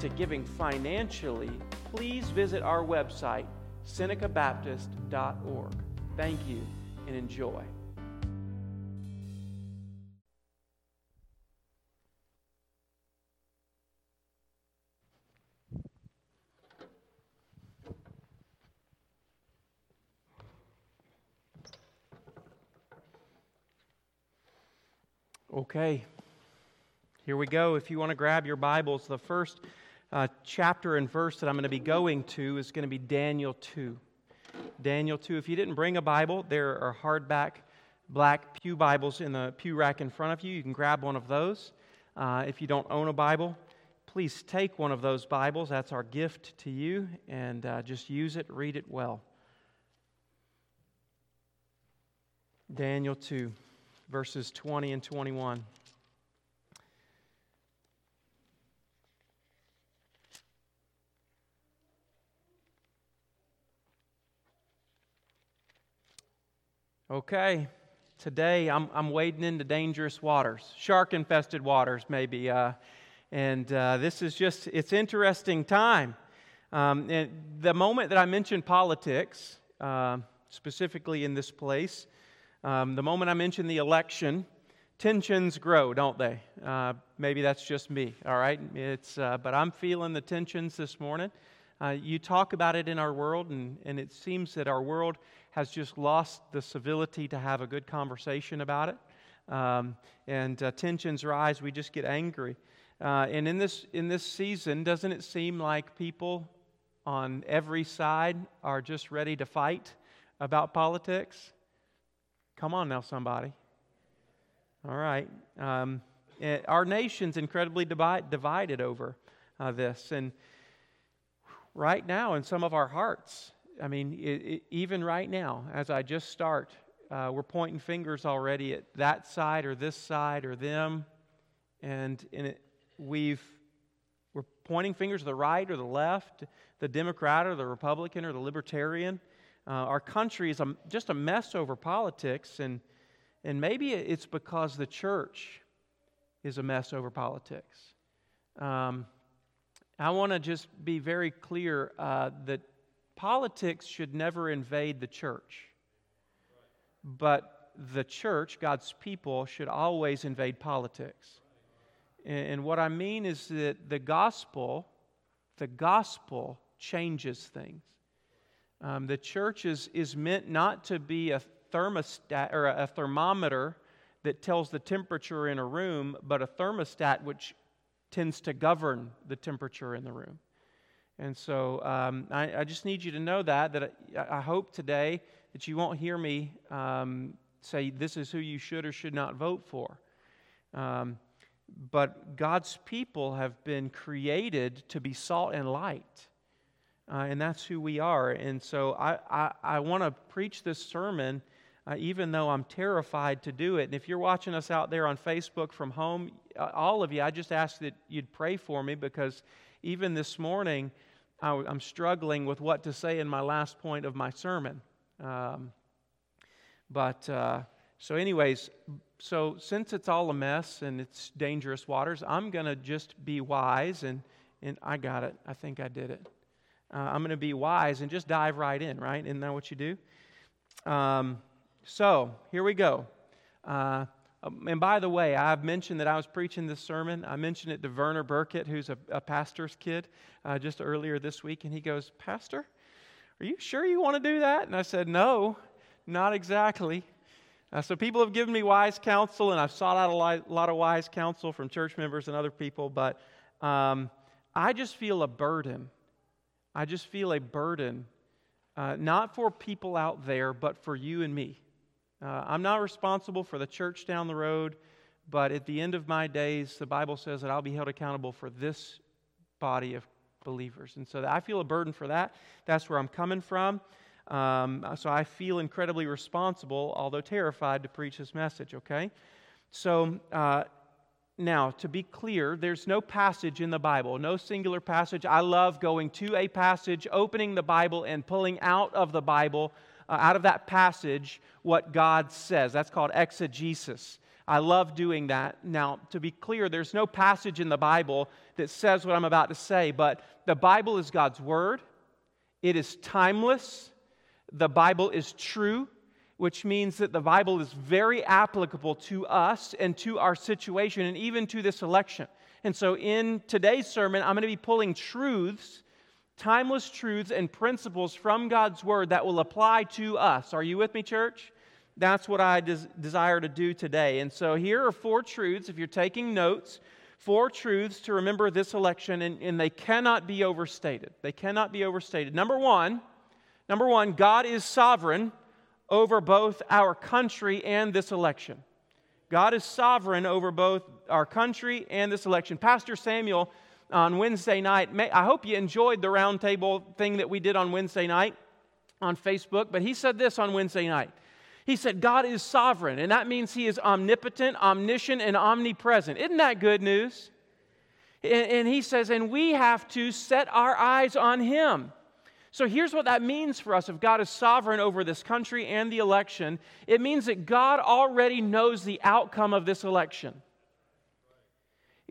to giving financially, please visit our website, senecabaptist.org. Thank you and enjoy. Okay, here we go. If you want to grab your Bibles, the first uh, chapter and verse that I'm going to be going to is going to be Daniel 2. Daniel 2. If you didn't bring a Bible, there are hardback black Pew Bibles in the pew rack in front of you. You can grab one of those. Uh, if you don't own a Bible, please take one of those Bibles. That's our gift to you, and uh, just use it, read it well. Daniel 2 verses 20 and 21. Okay, today I'm, I'm wading into dangerous waters, shark infested waters, maybe. Uh, and uh, this is just, it's interesting time. Um, and the moment that I mentioned politics, uh, specifically in this place, um, the moment I mention the election, tensions grow, don't they? Uh, maybe that's just me, all right? It's, uh, but I'm feeling the tensions this morning. Uh, you talk about it in our world, and, and it seems that our world has just lost the civility to have a good conversation about it. Um, and uh, tensions rise, we just get angry. Uh, and in this, in this season, doesn't it seem like people on every side are just ready to fight about politics? Come on now, somebody. All right. Um, it, our nation's incredibly divide, divided over uh, this. And right now, in some of our hearts, I mean, it, it, even right now, as I just start, uh, we're pointing fingers already at that side or this side or them. And, and we've, we're pointing fingers to the right or the left, the Democrat or the Republican or the Libertarian. Uh, our country is a, just a mess over politics, and, and maybe it's because the church is a mess over politics. Um, I want to just be very clear uh, that politics should never invade the church. But the church, God's people, should always invade politics. And, what I mean is that the gospel, the gospel changes things. Um, the church is, is meant not to be a thermostat or a thermometer that tells the temperature in a room, but a thermostat which tends to govern the temperature in the room. And so um, I, I, just need you to know that, that I, I hope today that you won't hear me um, say this is who you should or should not vote for. Um, but God's people have been created to be salt and light. Uh, and that's who we are. And so I, I, I want to preach this sermon uh, even though I'm terrified to do it. And if you're watching us out there on Facebook from home, uh, all of you, I just ask that you'd pray for me because even this morning, I, am struggling with what to say in my last point of my sermon. Um, but uh, so, anyways, so since it's all a mess and it's dangerous waters, I'm going to just be wise and, and I got it. I think I did it uh, I'm going to be wise and just dive right in, right? Isn't that what you do? Um, so here we go. Uh, um, and by the way, I've mentioned that I was preaching this sermon. I mentioned it to Werner Burkett, who's a, a pastor's kid, uh, just earlier this week. And he goes, Pastor, are you sure you want to do that? And I said, No, not exactly. Uh, so people have given me wise counsel, and I've sought out a lot, lot of wise counsel from church members and other people, but um, I just feel a burden I just feel a burden, uh, not for people out there, but for you and me. Uh, I'm not responsible for the church down the road, but at the end of my days, the Bible says that I'll be held accountable for this body of believers. And so I feel a burden for that. That's where I'm coming from. Um, so I feel incredibly responsible, although terrified, to preach this message, okay? So uh, now, to be clear, there's no passage in the Bible, no singular passage. I love going to a passage, opening the Bible, and pulling out of the Bible, uh, out of that passage, what God says. That's called exegesis. I love doing that. Now, to be clear, there's no passage in the Bible that says what I'm about to say, but the Bible is God's Word. It is timeless. The Bible is true, which means that the Bible is very applicable to us and to our situation and even to this election. And so, in today's sermon, I'm going to be pulling truths, timeless truths, and principles from God's Word that will apply to us. Are you with me, church? that's what I des- desire to do today. And so here are four truths, if you're taking notes, four truths to remember this election, and, and they cannot be overstated. They cannot be overstated. Number one, number one, God is sovereign over both our country and this election. God is sovereign over both our country and this election. Pastor Samuel on Wednesday night, I hope you enjoyed the roundtable thing that we did on Wednesday night on Facebook, but he said this on Wednesday night. He said, God is sovereign, and that means He is omnipotent, omniscient, and omnipresent. Isn't that good news? And, he says, and we have to set our eyes on Him. So here's what that means for us if God is sovereign over this country and the election. It means that God already knows the outcome of this election.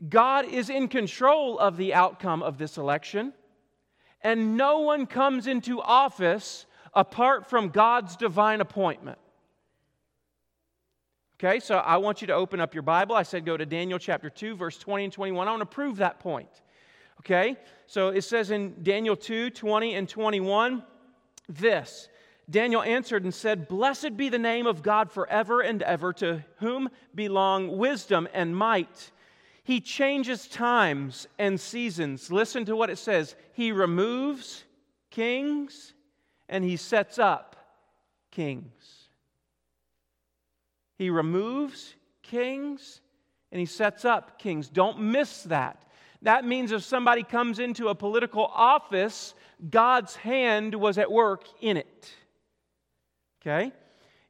God is in control of the outcome of this election, and no one comes into office apart from God's divine appointment. Okay, so I want you to open up your Bible. I said go to Daniel chapter 2, verse 20 and 21. I want to prove that point. Okay, so it says in Daniel 2, 20 and 21, this Daniel answered and said, Blessed be the name of God forever and ever, to whom belong wisdom and might. He changes times and seasons. Listen to what it says He removes kings and he sets up kings. He removes kings and he sets up kings. Don't miss that. That means if somebody comes into a political office, God's hand was at work in it. Okay?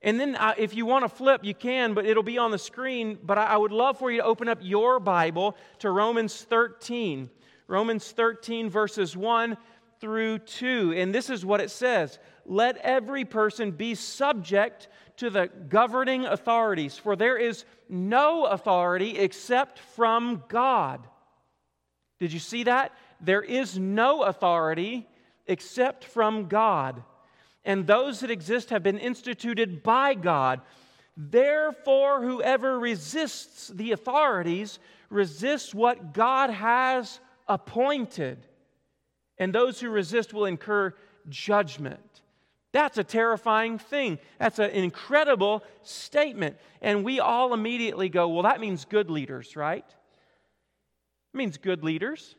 And then uh, if you want to flip, you can, but it'll be on the screen. But I, I would love for you to open up your Bible to Romans 13. Romans 13, verses 1 through 2. And this is what it says Let every person be subject to the governing authorities, for there is no authority except from God. Did you see that? There is no authority except from God. And those that exist have been instituted by God. Therefore, whoever resists the authorities resists what God has appointed. And those who resist will incur judgment. That's a terrifying thing. That's an incredible statement. And we all immediately go, well, that means good leaders, right? It means good leaders.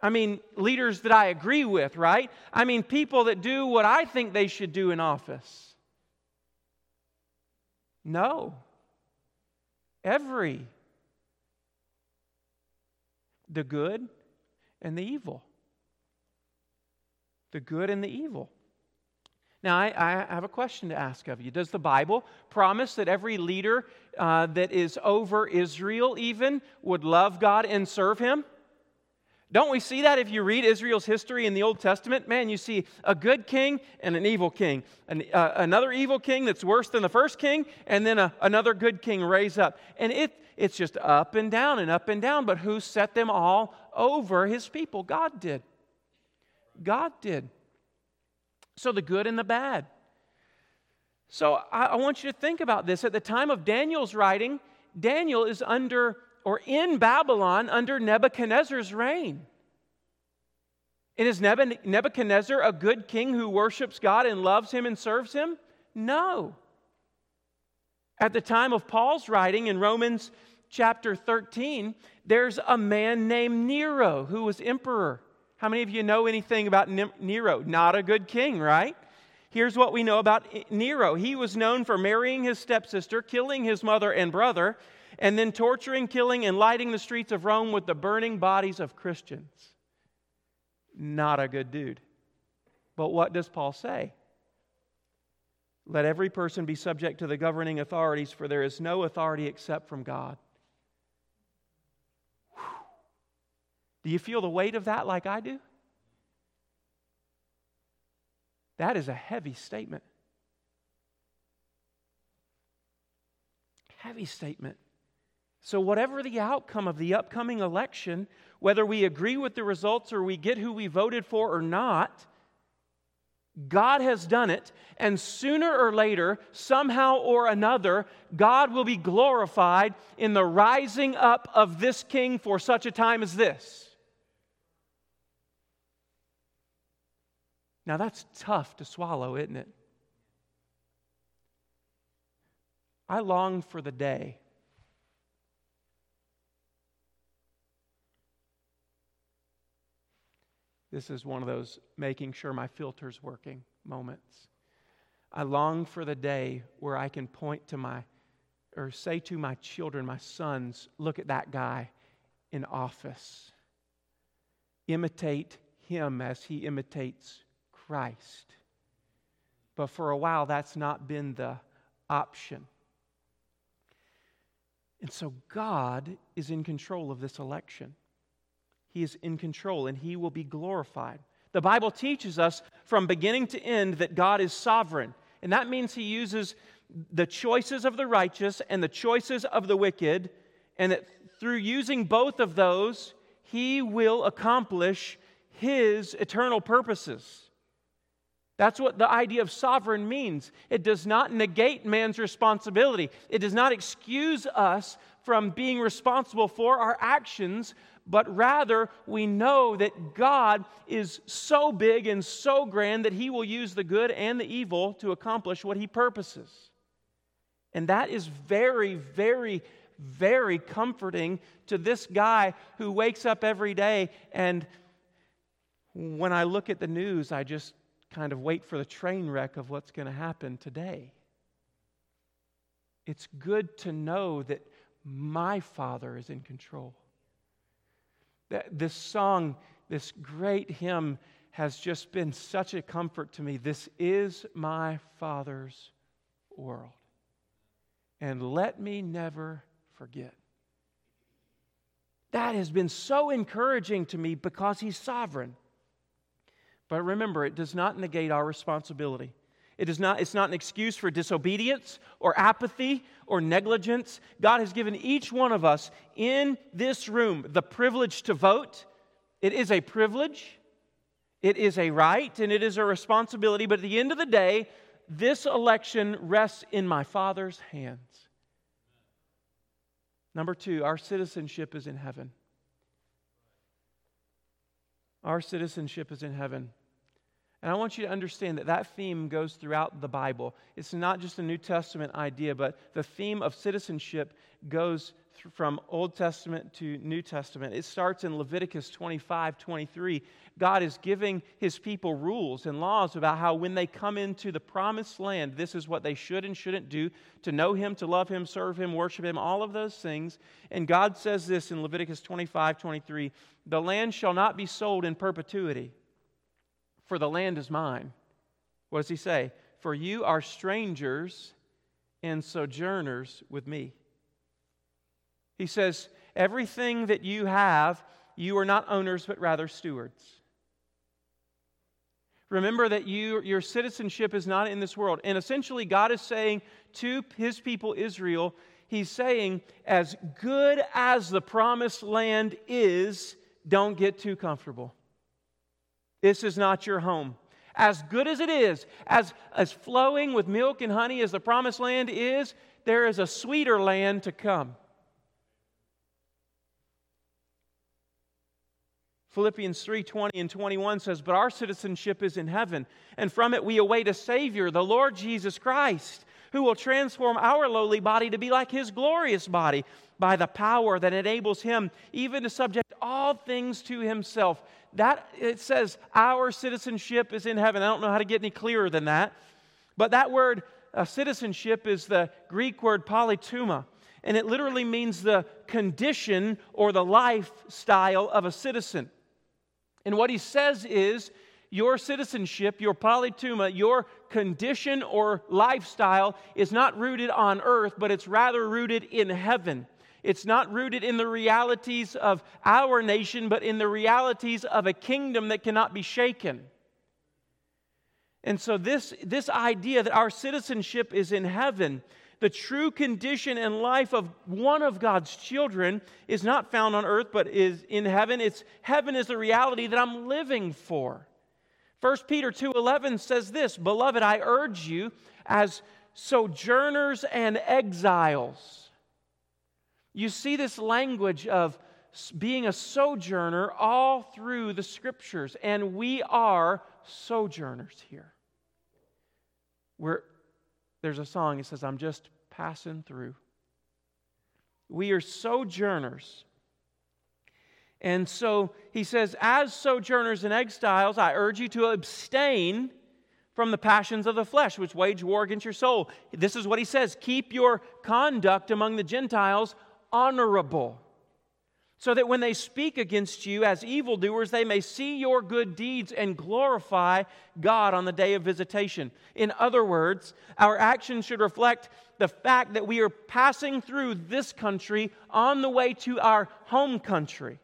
I mean, leaders that I agree with, right? I mean, people that do what I think they should do in office. No. Every. The good and the evil. The good and the evil. Now, I, I, have a question to ask of you. Does the Bible promise that every leader uh, that is over Israel, even, would love God and serve Him? Don't we see that if you read Israel's history in the Old Testament? Man, you see a good king and an evil king. An, uh, another evil king that's worse than the first king, and then a, another good king raise up. And it, it's just up and down and up and down. But who set them all over his people? God did. God did. So, the good and the bad. So, I, I want you to think about this. At the time of Daniel's writing, Daniel is under or in Babylon under Nebuchadnezzar's reign. And is Nebuchadnezzar a good king who worships God and loves him and serves him? No. At the time of Paul's writing in Romans chapter 13, there's a man named Nero who was emperor. How many of you know anything about Nero? Not a good king, right? Here's what we know about Nero. He was known for marrying his stepsister, killing his mother and brother, and then torturing, killing, and lighting the streets of Rome with the burning bodies of Christians. not a good dude. But what does Paul say? Let every person be subject to the governing authorities, for there is no authority except from God. Do you feel the weight of that like I do? That is a heavy statement. Heavy statement. So, whatever the outcome of the upcoming election, whether we agree with the results or we get who we voted for or not, God has done it, and sooner or later, somehow or another, God will be glorified in the rising up of this king for such a time as this. Now, that's tough to swallow, isn't it? I long for the day This is one of those making sure my filter's working moments. I long for the day where I can point to my, or say to my children, my sons, look at that guy in office. Imitate him as he imitates Christ. But for a while, that's not been the option. And so God is in control of this election. He is in control and he will be glorified. The Bible teaches us from beginning to end that God is sovereign. And that means he uses the choices of the righteous and the choices of the wicked, and that through using both of those, he will accomplish his eternal purposes. That's what the idea of sovereign means. It does not negate man's responsibility. It does not excuse us from being responsible for our actions, but rather we know that God is so big and so grand that He will use the good and the evil to accomplish what He purposes. And that is very, very, very comforting to this guy who wakes up every day and when I look at the news, I just kind of wait for the train wreck of what's going to happen today. It's good to know that my Father is in control. This song, this great hymn, has just been such a comfort to me. This is my Father's world. And let me never forget. That has been so encouraging to me because He's sovereign. But remember, it does not negate our responsibility. It is not, it's not an excuse for disobedience or apathy or negligence. God has given each one of us in this room the privilege to vote. It is a privilege, it is a right, and it is a responsibility. But at the end of the day, this election rests in my Father's hands. Number two, our citizenship is in heaven. Our citizenship is in heaven. And I want you to understand that that theme goes throughout the Bible. It's not just a New Testament idea, but the theme of citizenship goes from Old Testament to New Testament. It starts in Leviticus 25 23. God is giving his people rules and laws about how when they come into the promised land, this is what they should and shouldn't do to know him, to love him, serve him, worship him, all of those things. And God says this in Leviticus 25 23 The land shall not be sold in perpetuity for the land is mine. What does he say? For you are strangers and sojourners with me. He says, Everything that you have, you are not owners, but rather stewards. Remember that you, your citizenship is not in this world. And essentially, God is saying to his people, Israel, He's saying, as good as the promised land is, don't get too comfortable. This is not your home. As good as it is, as, as flowing with milk and honey as the promised land is, there is a sweeter land to come. Philippians 3:20 and 21 says, "But our citizenship is in heaven, and from it we await a savior, the Lord Jesus Christ, who will transform our lowly body to be like his glorious body by the power that enables him even to subject all things to himself." that it says our citizenship is in heaven. I don't know how to get any clearer than that. But that word uh, citizenship is the Greek word politeuma, and it literally means the condition or the lifestyle of a citizen. And what he says is your citizenship, your politeuma, your condition or lifestyle is not rooted on earth, but it's rather rooted in heaven. It's not rooted in the realities of our nation, but in the realities of a kingdom that cannot be shaken. And so, this, this idea that our citizenship is in heaven, the true condition and life of one of God's children is not found on earth, but is in heaven. It's heaven is the reality that I'm living for. 1 Peter 2:11 says this, "Beloved, I urge you as sojourners and exiles." You see this language of being a sojourner all through the scriptures, and we are sojourners here. Where there's a song, it says, I'm just passing through. We are sojourners. And so he says, As sojourners and exiles, I urge you to abstain from the passions of the flesh, which wage war against your soul. This is what he says keep your conduct among the Gentiles honorable, so that when they speak against you as evildoers, they may see your good deeds and glorify God on the day of visitation. In other words, our actions should reflect the fact that we are passing through this country on the way to our home country.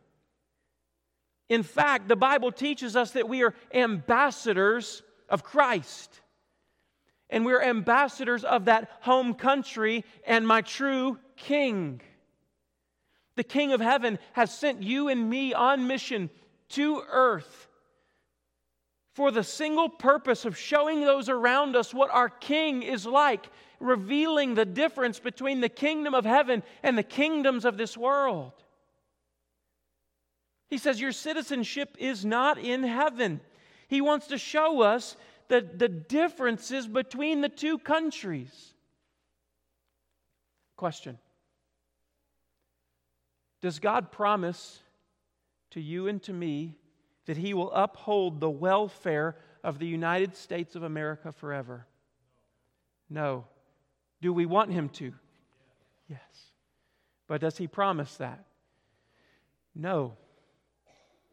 In fact, the Bible teaches us that we are ambassadors of Christ. And we're ambassadors of that home country and my true king. The King of heaven has sent you and me on mission to earth for the single purpose of showing those around us what our King is like, revealing the difference between the kingdom of heaven and the kingdoms of this world. He says, Your citizenship is not in heaven. He wants to show us the, the differences between the two countries. Question Does God promise to you and to me that He will uphold the welfare of the United States of America forever? No. Do we want Him to? Yes. But does He promise that? No.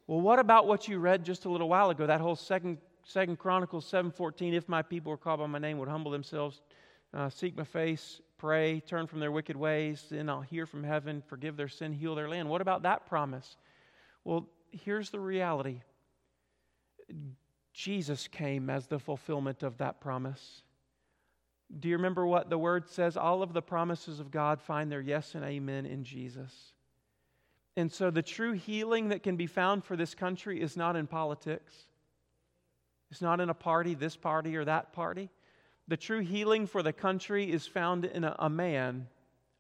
Well, what about what you read just a little while ago? That whole second, second Chronicles 7.14, if my people are called by my name would humble themselves, uh, seek my face, pray, turn from their wicked ways, then I'll hear from heaven, forgive their sin, heal their land. What about that promise? Well, here's the reality. Jesus came as the fulfillment of that promise. Do you remember what the word says? All of the promises of God find their yes and amen in Jesus. And so the true healing that can be found for this country is not in politics. It's not in a party, this party or that party. The true healing for the country is found in a, a man,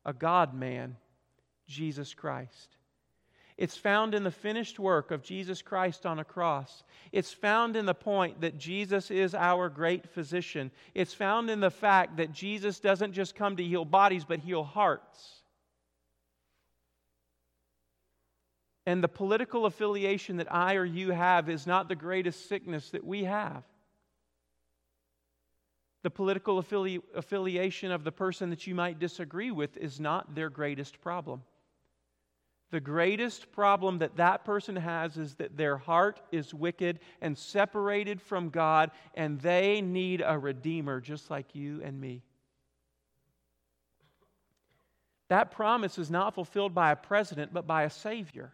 a God man, Jesus Christ. It's found in the finished work of Jesus Christ on a cross. It's found in the point that Jesus is our great physician. It's found in the fact that Jesus doesn't just come to heal bodies, but heal hearts. And the political affiliation that I or you have is not the greatest sickness that we have. The political affili- affiliation of the person that you might disagree with is not their greatest problem. The greatest problem that that person has is that their heart is wicked and separated from God, and they need a redeemer just like you and me. That promise is not fulfilled by a president, but by a Savior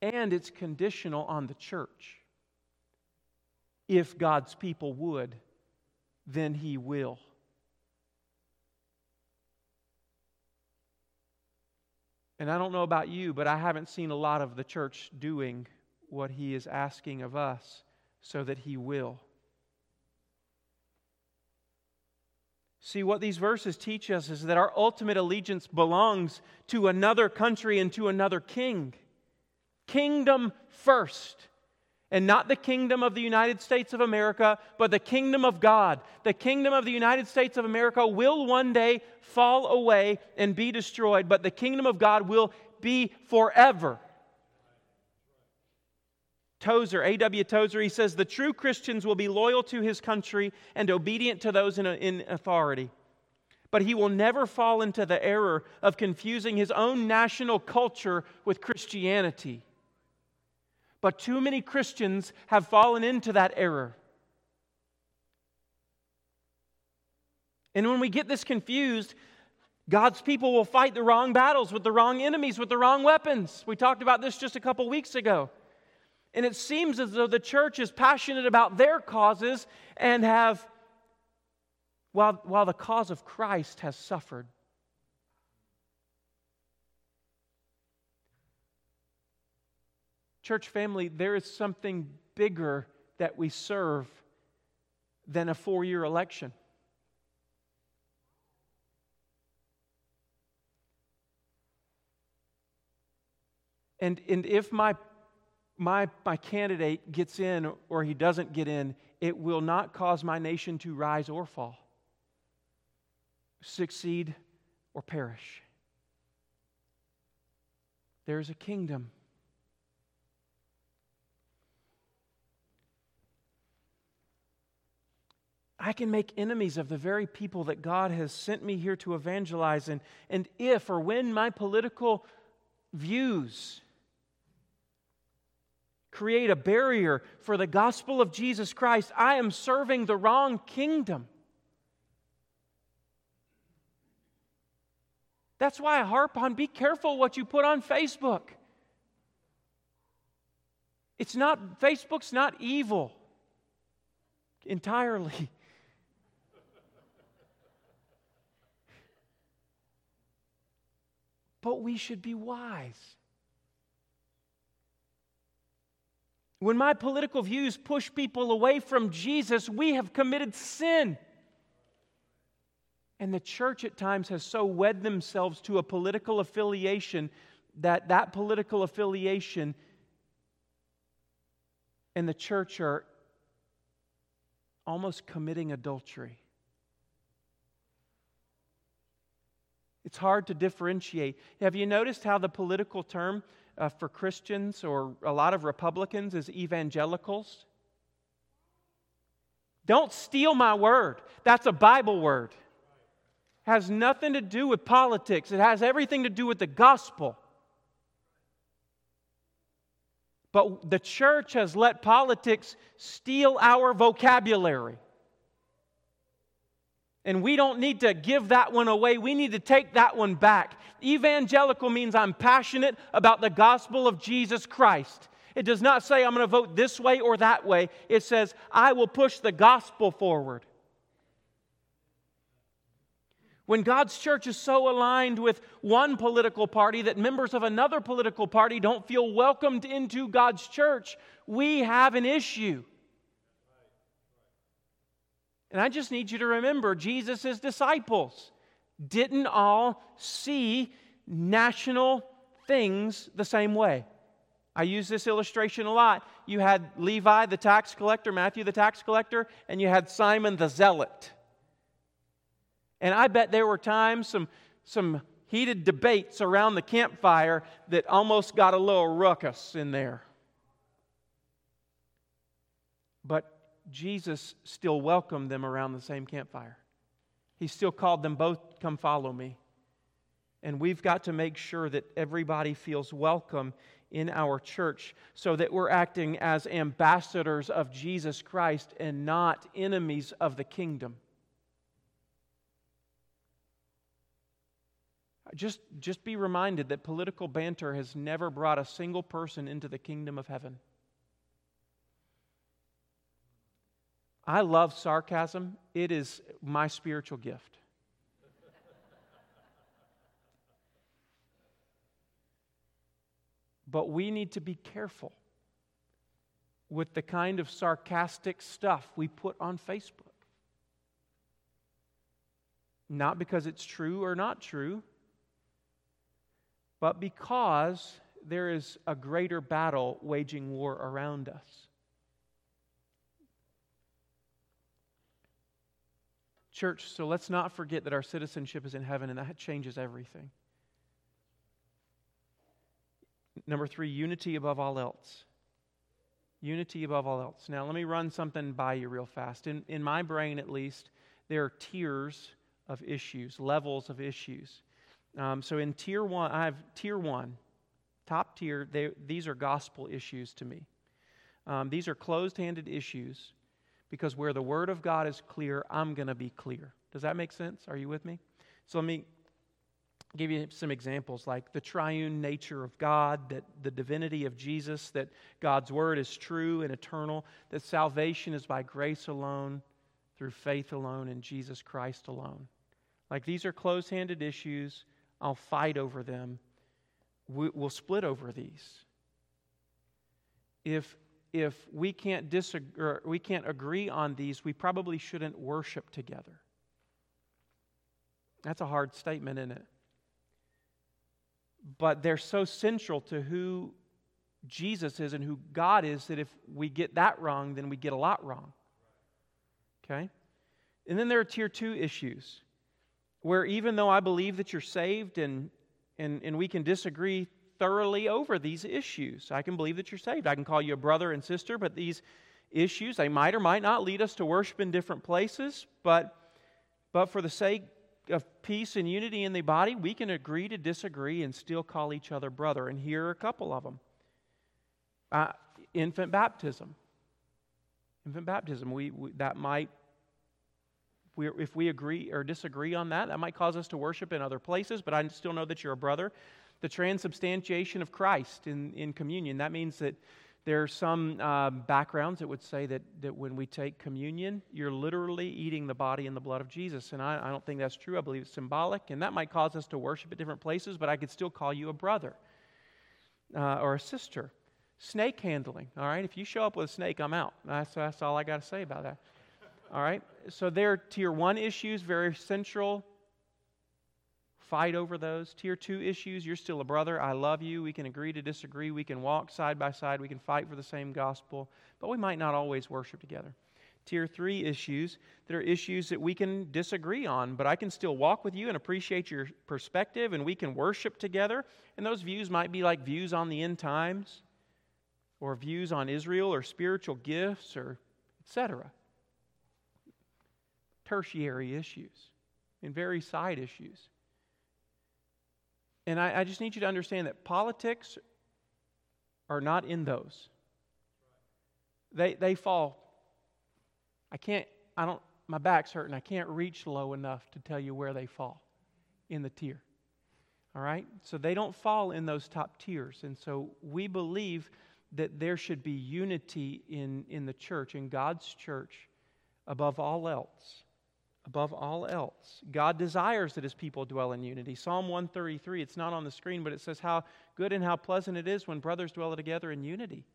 and it's conditional on the church. If God's people would, then He will. And I don't know about you, but I haven't seen a lot of the church doing what He is asking of us so that He will. See, what these verses teach us is that our ultimate allegiance belongs to another country and to another king kingdom first. And not the kingdom of the United States of America, but the kingdom of God. The kingdom of the United States of America will one day fall away and be destroyed, but the kingdom of God will be forever. Tozer, A.W. Tozer, he says, the true Christians will be loyal to his country and obedient to those in, in authority. But he will never fall into the error of confusing his own national culture with Christianity. But too many Christians have fallen into that error. And when we get this confused, God's people will fight the wrong battles with the wrong enemies, with the wrong weapons. We talked about this just a couple weeks ago. And it seems as though the church is passionate about their causes and have, while, while the cause of Christ has suffered. Church family, there is something bigger that we serve than a four year election. And, and if my, my, my candidate gets in or he doesn't get in, it will not cause my nation to rise or fall, succeed or perish. There's a kingdom. I can make enemies of the very people that God has sent me here to evangelize. And, and if or when my political views create a barrier for the gospel of Jesus Christ, I am serving the wrong kingdom. That's why I harp on be careful what you put on Facebook. It's not, Facebook's not evil entirely. But we should be wise. When my political views push people away from Jesus, we have committed sin. And the church at times has so wed themselves to a political affiliation that that political affiliation and the church are almost committing adultery. It's hard to differentiate. Have you noticed how the political term uh, for Christians or a lot of Republicans is evangelicals. Don't steal my word. That's a Bible word. It has nothing to do with politics. It has everything to do with the gospel. But the church has let politics steal our vocabulary. And we don't need to give that one away. We need to take that one back. Evangelical means I'm passionate about the gospel of Jesus Christ. It does not say I'm going to vote this way or that way. It says I will push the gospel forward. When God's church is so aligned with one political party that members of another political party don't feel welcomed into God's church, we have an issue. And I just need you to remember Jesus' disciples didn't all see national things the same way. I use this illustration a lot. You had Levi, the tax collector, Matthew, the tax collector, and you had Simon the zealot. And I bet there were times, some, some heated debates around the campfire that almost got a little ruckus in there. But Jesus still welcomed them around the same campfire. He still called them both, Come follow me. And we've got to make sure that everybody feels welcome in our church so that we're acting as ambassadors of Jesus Christ and not enemies of the kingdom. Just, just be reminded that political banter has never brought a single person into the kingdom of heaven. I love sarcasm, it is my spiritual gift. but we need to be careful with the kind of sarcastic stuff we put on Facebook. Not because it's true or not true, but because there is a greater battle waging war around us. Church, so let's not forget that our citizenship is in heaven, and that changes everything. Number three, unity above all else. Unity above all else. Now, let me run something by you real fast. In, in my brain, at least, there are tiers of issues, levels of issues. Um, so in tier one, I have tier one. top tier, they, these are gospel issues to me. Um, these are closed handed issues because where the Word of God is clear, I'm going to be clear. Does that make sense? Are you with me? So let me give you some examples like the triune nature of God, that the divinity of Jesus, that God's Word is true and eternal, that salvation is by grace alone, through faith alone, in Jesus Christ alone. Like these are closed handed issues. I'll fight over them. We'll split over these. If if we can't disagree, we can't agree on these, we probably shouldn't worship together. That's a hard statement, isn't it? But they're so central to who Jesus is and who God is that if we get that wrong, then we get a lot wrong. Okay? And then there are tier two issues where even though I believe that you're saved and, and, and we can disagree thoroughly over these issues. I can believe that you're saved. I can call you a brother and sister, but these issues, they might or might not lead us to worship in different places, but, but for the sake of peace and unity in the body, we can agree to disagree and still call each other brother. And here are a couple of them uh, infant baptism. Infant baptism, we, we that might we, if we agree or disagree on that, that might cause us to worship in other places, but I still know that you're a brother the transubstantiation of Christ in, in communion. That means that there are some uh, backgrounds that would say that, that when we take communion, you're literally eating the body and the blood of Jesus. And I, I don't think that's true. I believe it's symbolic. And that might cause us to worship at different places, but I could still call you a brother uh, or a sister. Snake handling, all right? If you show up with a snake, I'm out. That's, that's all I got to say about that. All right? So there are tier one issues, very central fight over those. Tier two issues, you're still a brother. I love you. We can agree to disagree. We can walk side by side. We can fight for the same gospel, but we might not always worship together. Tier three issues that are issues that we can disagree on, but I can still walk with you and appreciate your perspective, and we can worship together. And those views might be like views on the end times, or views on Israel, or spiritual gifts, or etc. Tertiary issues and very side issues. And I, I just need you to understand that politics are not in those. They, they fall. I can't, I don't, my back's hurting. I can't reach low enough to tell you where they fall in the tier. All right? So they don't fall in those top tiers. And so we believe that there should be unity in, in the church, in God's church, above all else above all else. God desires that his people dwell in unity. Psalm 133, it's not on the screen, but it says how good and how pleasant it is when brothers dwell together in unity.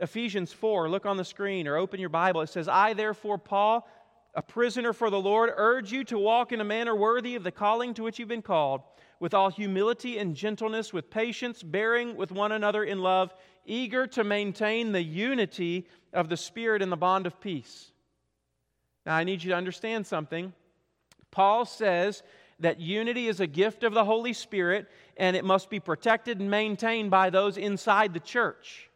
Ephesians 4, look on the screen or open your Bible. It says, I, therefore, Paul, a prisoner for the Lord, urge you to walk in a manner worthy of the calling to which you've been called, with all humility and gentleness, with patience, bearing with one another in love, eager to maintain the unity of the Spirit in the bond of peace. Now, I need you to understand something. Paul says that unity is a gift of the Holy Spirit and it must be protected and maintained by those inside the church.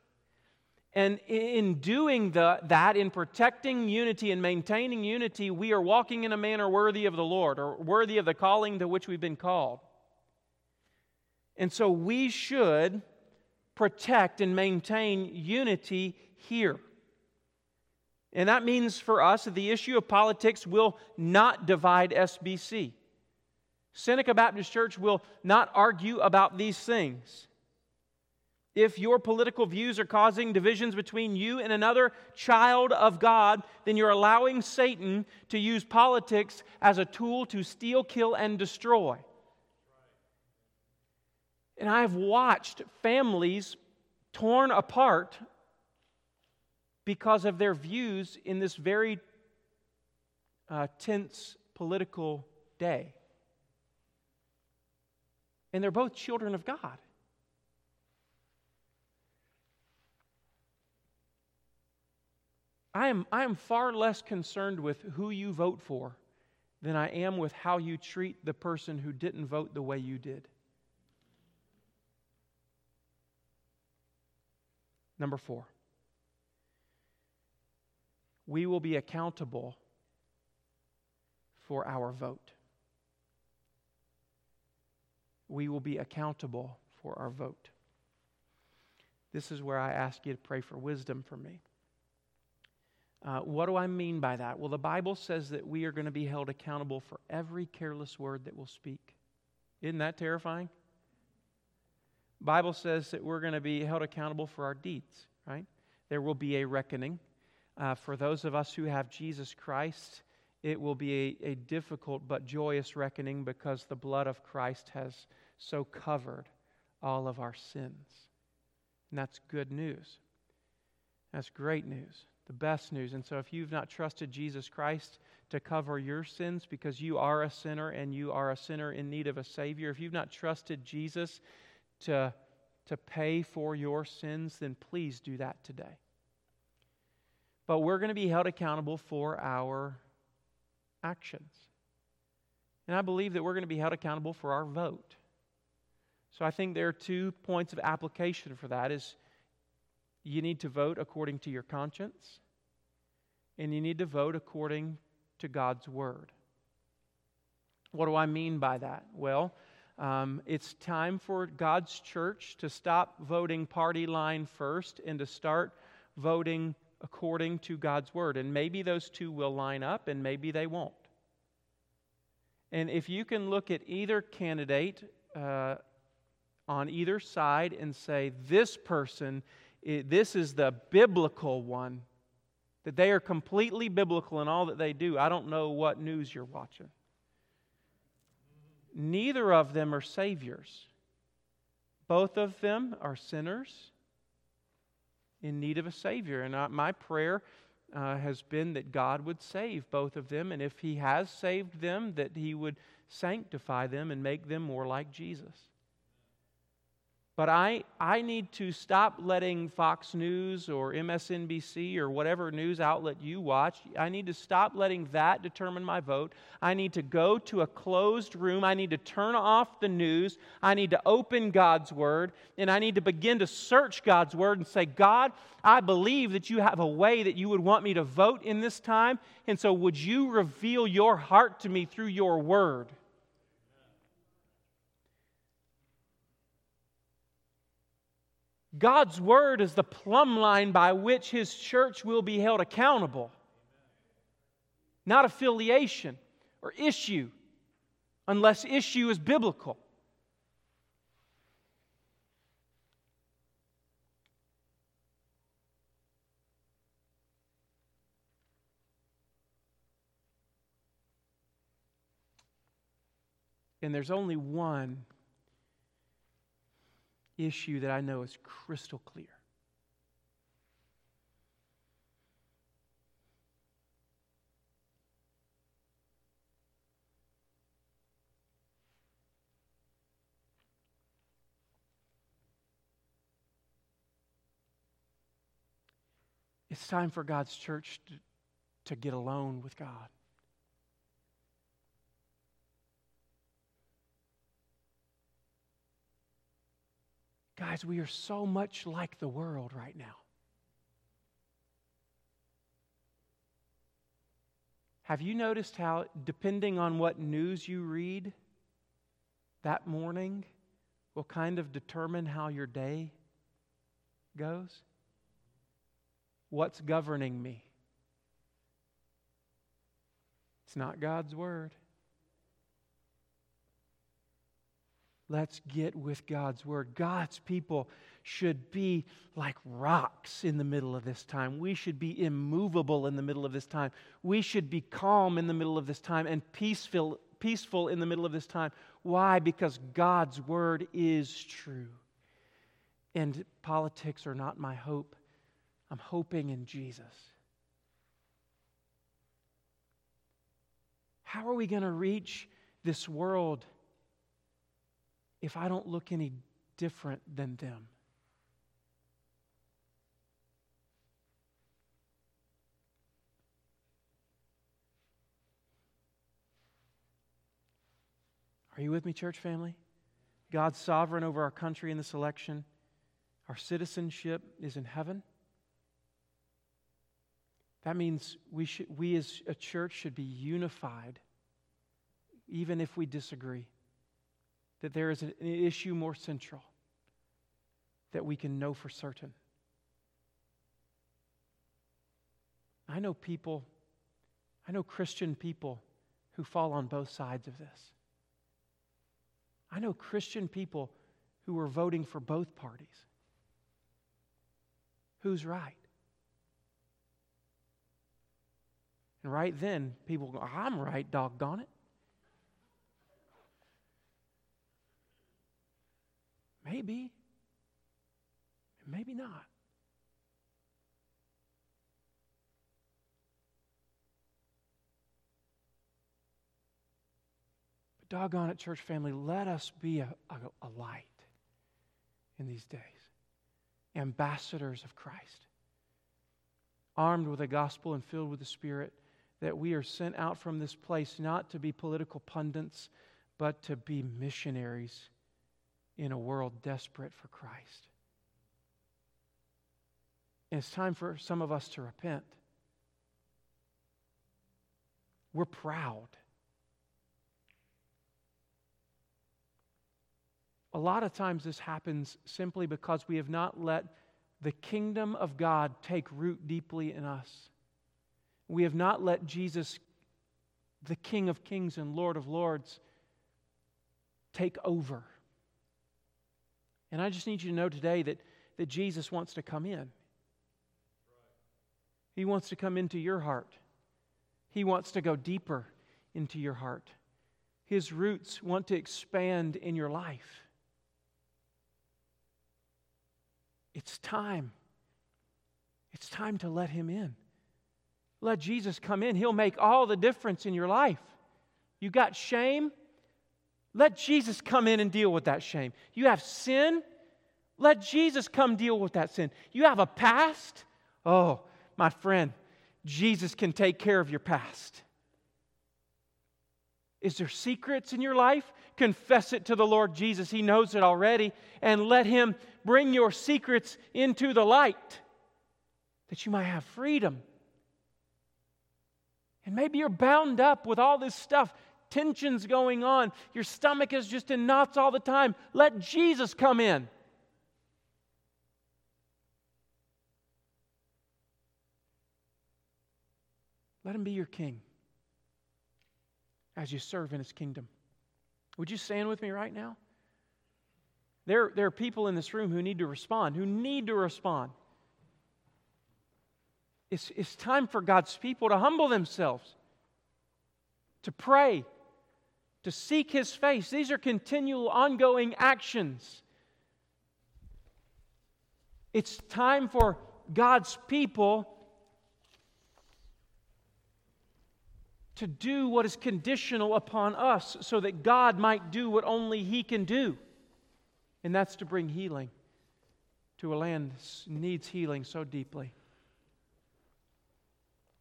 And in doing the, that, in protecting unity and maintaining unity, we are walking in a manner worthy of the Lord or worthy of the calling to which we've been called. And so we should protect and maintain unity here. And that means for us that the issue of politics will not divide SBC. Seneca Baptist Church will not argue about these things. If your political views are causing divisions between you and another child of God, then you're allowing Satan to use politics as a tool to steal, kill, and destroy. And I've watched families torn apart because of their views in this very uh, tense political day. And they're both children of God. I am, I am far less concerned with who you vote for than I am with how you treat the person who didn't vote the way you did. Number four we will be accountable for our vote. We will be accountable for our vote. this is where I ask you to pray for wisdom for me. Uh, what do I mean by that? Well, the Bible says that we are going to be held accountable for every careless word that we'll speak. Isn't that terrifying? Bible says that we're going to be held accountable for our deeds, right? There will be a reckoning. Uh, for those of us who have Jesus Christ, it will be a, a difficult but joyous reckoning because the blood of Christ has so covered all of our sins. And that's good news. That's great news, the best news. And so, if you've not trusted Jesus Christ to cover your sins because you are a sinner and you are a sinner in need of a Savior, if you've not trusted Jesus to, to pay for your sins, then please do that today. But we're going to be held accountable for our actions. And I believe that we're going to be held accountable for our vote. So I think there are two points of application for that is you need to vote according to your conscience and you need to vote according to God's word. What do I mean by that? Well, um, it's time for God's church to stop voting party line first and to start voting according to God's word. And maybe those two will line up and maybe they won't. And if you can look at either candidate uh, on either side and say, this person, this is the biblical one, that they are completely biblical in all that they do, I don't know what news you're watching. Neither of them are saviors. Both of them are sinners in need of a Savior. And I, my prayer uh, has been that God would save both of them, and if He has saved them, that He would sanctify them and make them more like Jesus. But I, I need to stop letting Fox News or MSNBC or whatever news outlet you watch, I need to stop letting that determine my vote. I need to go to a closed room. I need to turn off the news. I need to open God's Word. And I need to begin to search God's Word and say, God, I believe that you have a way that you would want me to vote in this time. And so would you reveal your heart to me through your Word? God's word is the plumb line by which his church will be held accountable, not affiliation or issue, unless issue is biblical. And there's only one issue that I know is crystal clear. It's time for God's church to, to get alone with God. Guys, we are so much like the world right now. Have you noticed how, depending on what news you read that morning, will kind of determine how your day goes? What's governing me? It's not God's Word. Let's get with God's word. God's people should be like rocks in the middle of this time. We should be immovable in the middle of this time. We should be calm in the middle of this time and peaceful, peaceful in the middle of this time. Why? Because God's word is true. And politics are not my hope. I'm hoping in Jesus. How are we going to reach this world if I don't look any different than them? Are you with me, church family? God's sovereign over our country in this election. Our citizenship is in heaven. That means we, should, we as a church should be unified, even if we disagree that there is an issue more central that we can know for certain. I know people, I know Christian people who fall on both sides of this. I know Christian people who are voting for both parties. Who's right? And right then, people go, I'm right, doggone it. Maybe. Maybe not. But doggone it, church family, let us be a, a, a light in these days, ambassadors of Christ, armed with the gospel and filled with the Spirit, that we are sent out from this place not to be political pundits, but to be missionaries in a world desperate for Christ. And it's time for some of us to repent. We're proud. A lot of times this happens simply because we have not let the kingdom of God take root deeply in us. We have not let Jesus, the King of kings and Lord of lords, take over. And I just need you to know today that, that Jesus wants to come in. He wants to come into your heart. He wants to go deeper into your heart. His roots want to expand in your life. It's time. It's time to let Him in. Let Jesus come in. He'll make all the difference in your life. You got shame? Let Jesus come in and deal with that shame. You have sin? Let Jesus come deal with that sin. You have a past? Oh, my friend, Jesus can take care of your past. Is there secrets in your life? Confess it to the Lord Jesus. He knows it already. And let Him bring your secrets into the light that you might have freedom. And maybe you're bound up with all this stuff tensions going on. Your stomach is just in knots all the time. Let Jesus come in. Let him be your king as you serve in his kingdom. Would you stand with me right now? There, there are people in this room who need to respond, who need to respond. It's, it's time for God's people to humble themselves, to pray, to seek His face. These are continual, ongoing actions. It's time for God's people to do what is conditional upon us so that God might do what only He can do. And that's to bring healing to a land that needs healing so deeply.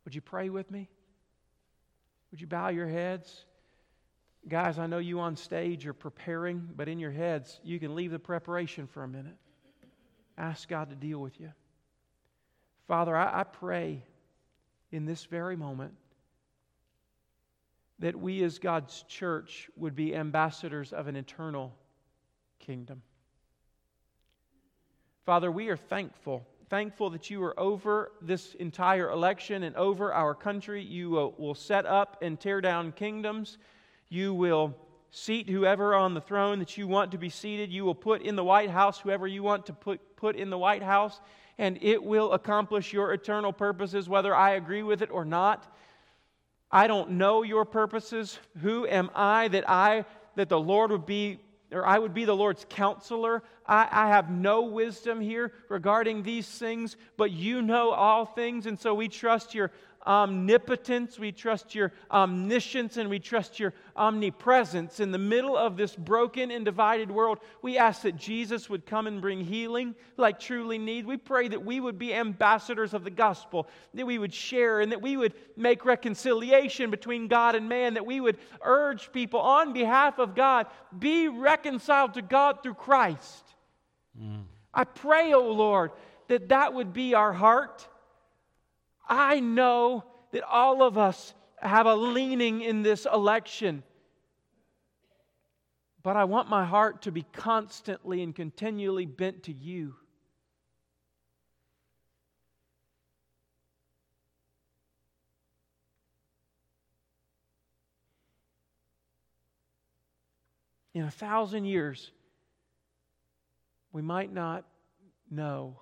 Would you pray with me? Would you bow your heads? Guys, I know you on stage are preparing, but in your heads, you can leave the preparation for a minute. Ask God to deal with you. Father, I, I pray in this very moment that we as God's church would be ambassadors of an eternal kingdom. Father, we are thankful. Thankful that you are over this entire election and over our country. You will, will set up and tear down kingdoms. You will seat whoever on the throne that you want to be seated. You will put in the White House whoever you want to put, put in the White House, and it will accomplish your eternal purposes, whether I agree with it or not. I don't know your purposes. Who am I that I that the Lord would be or I would be the Lord's counselor. I, I, have no wisdom here regarding these things, but you know all things, and so we trust your omnipotence, we trust your omniscience, and we trust your omnipresence. In the middle of this broken and divided world, we ask that Jesus would come and bring healing like truly need. We pray that we would be ambassadors of the gospel, that we would share, and that we would make reconciliation between God and man, that we would urge people on behalf of God, be reconciled to God through Christ. Mm. I pray, O oh Lord, that that would be our heart I know that all of us have a leaning in this election. But I want my heart to be constantly and continually bent to you. In a thousand years, we might not know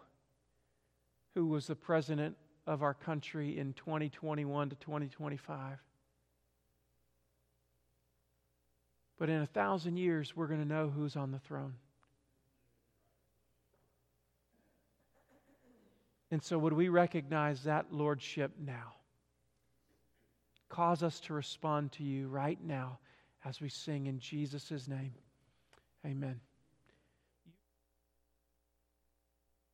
who was the president of our country in 2021 to 2025. But in a thousand years, we're going to know who's on the throne. And so, would we recognize that lordship now? Cause us to respond to you right now as we sing in Jesus' name. Amen.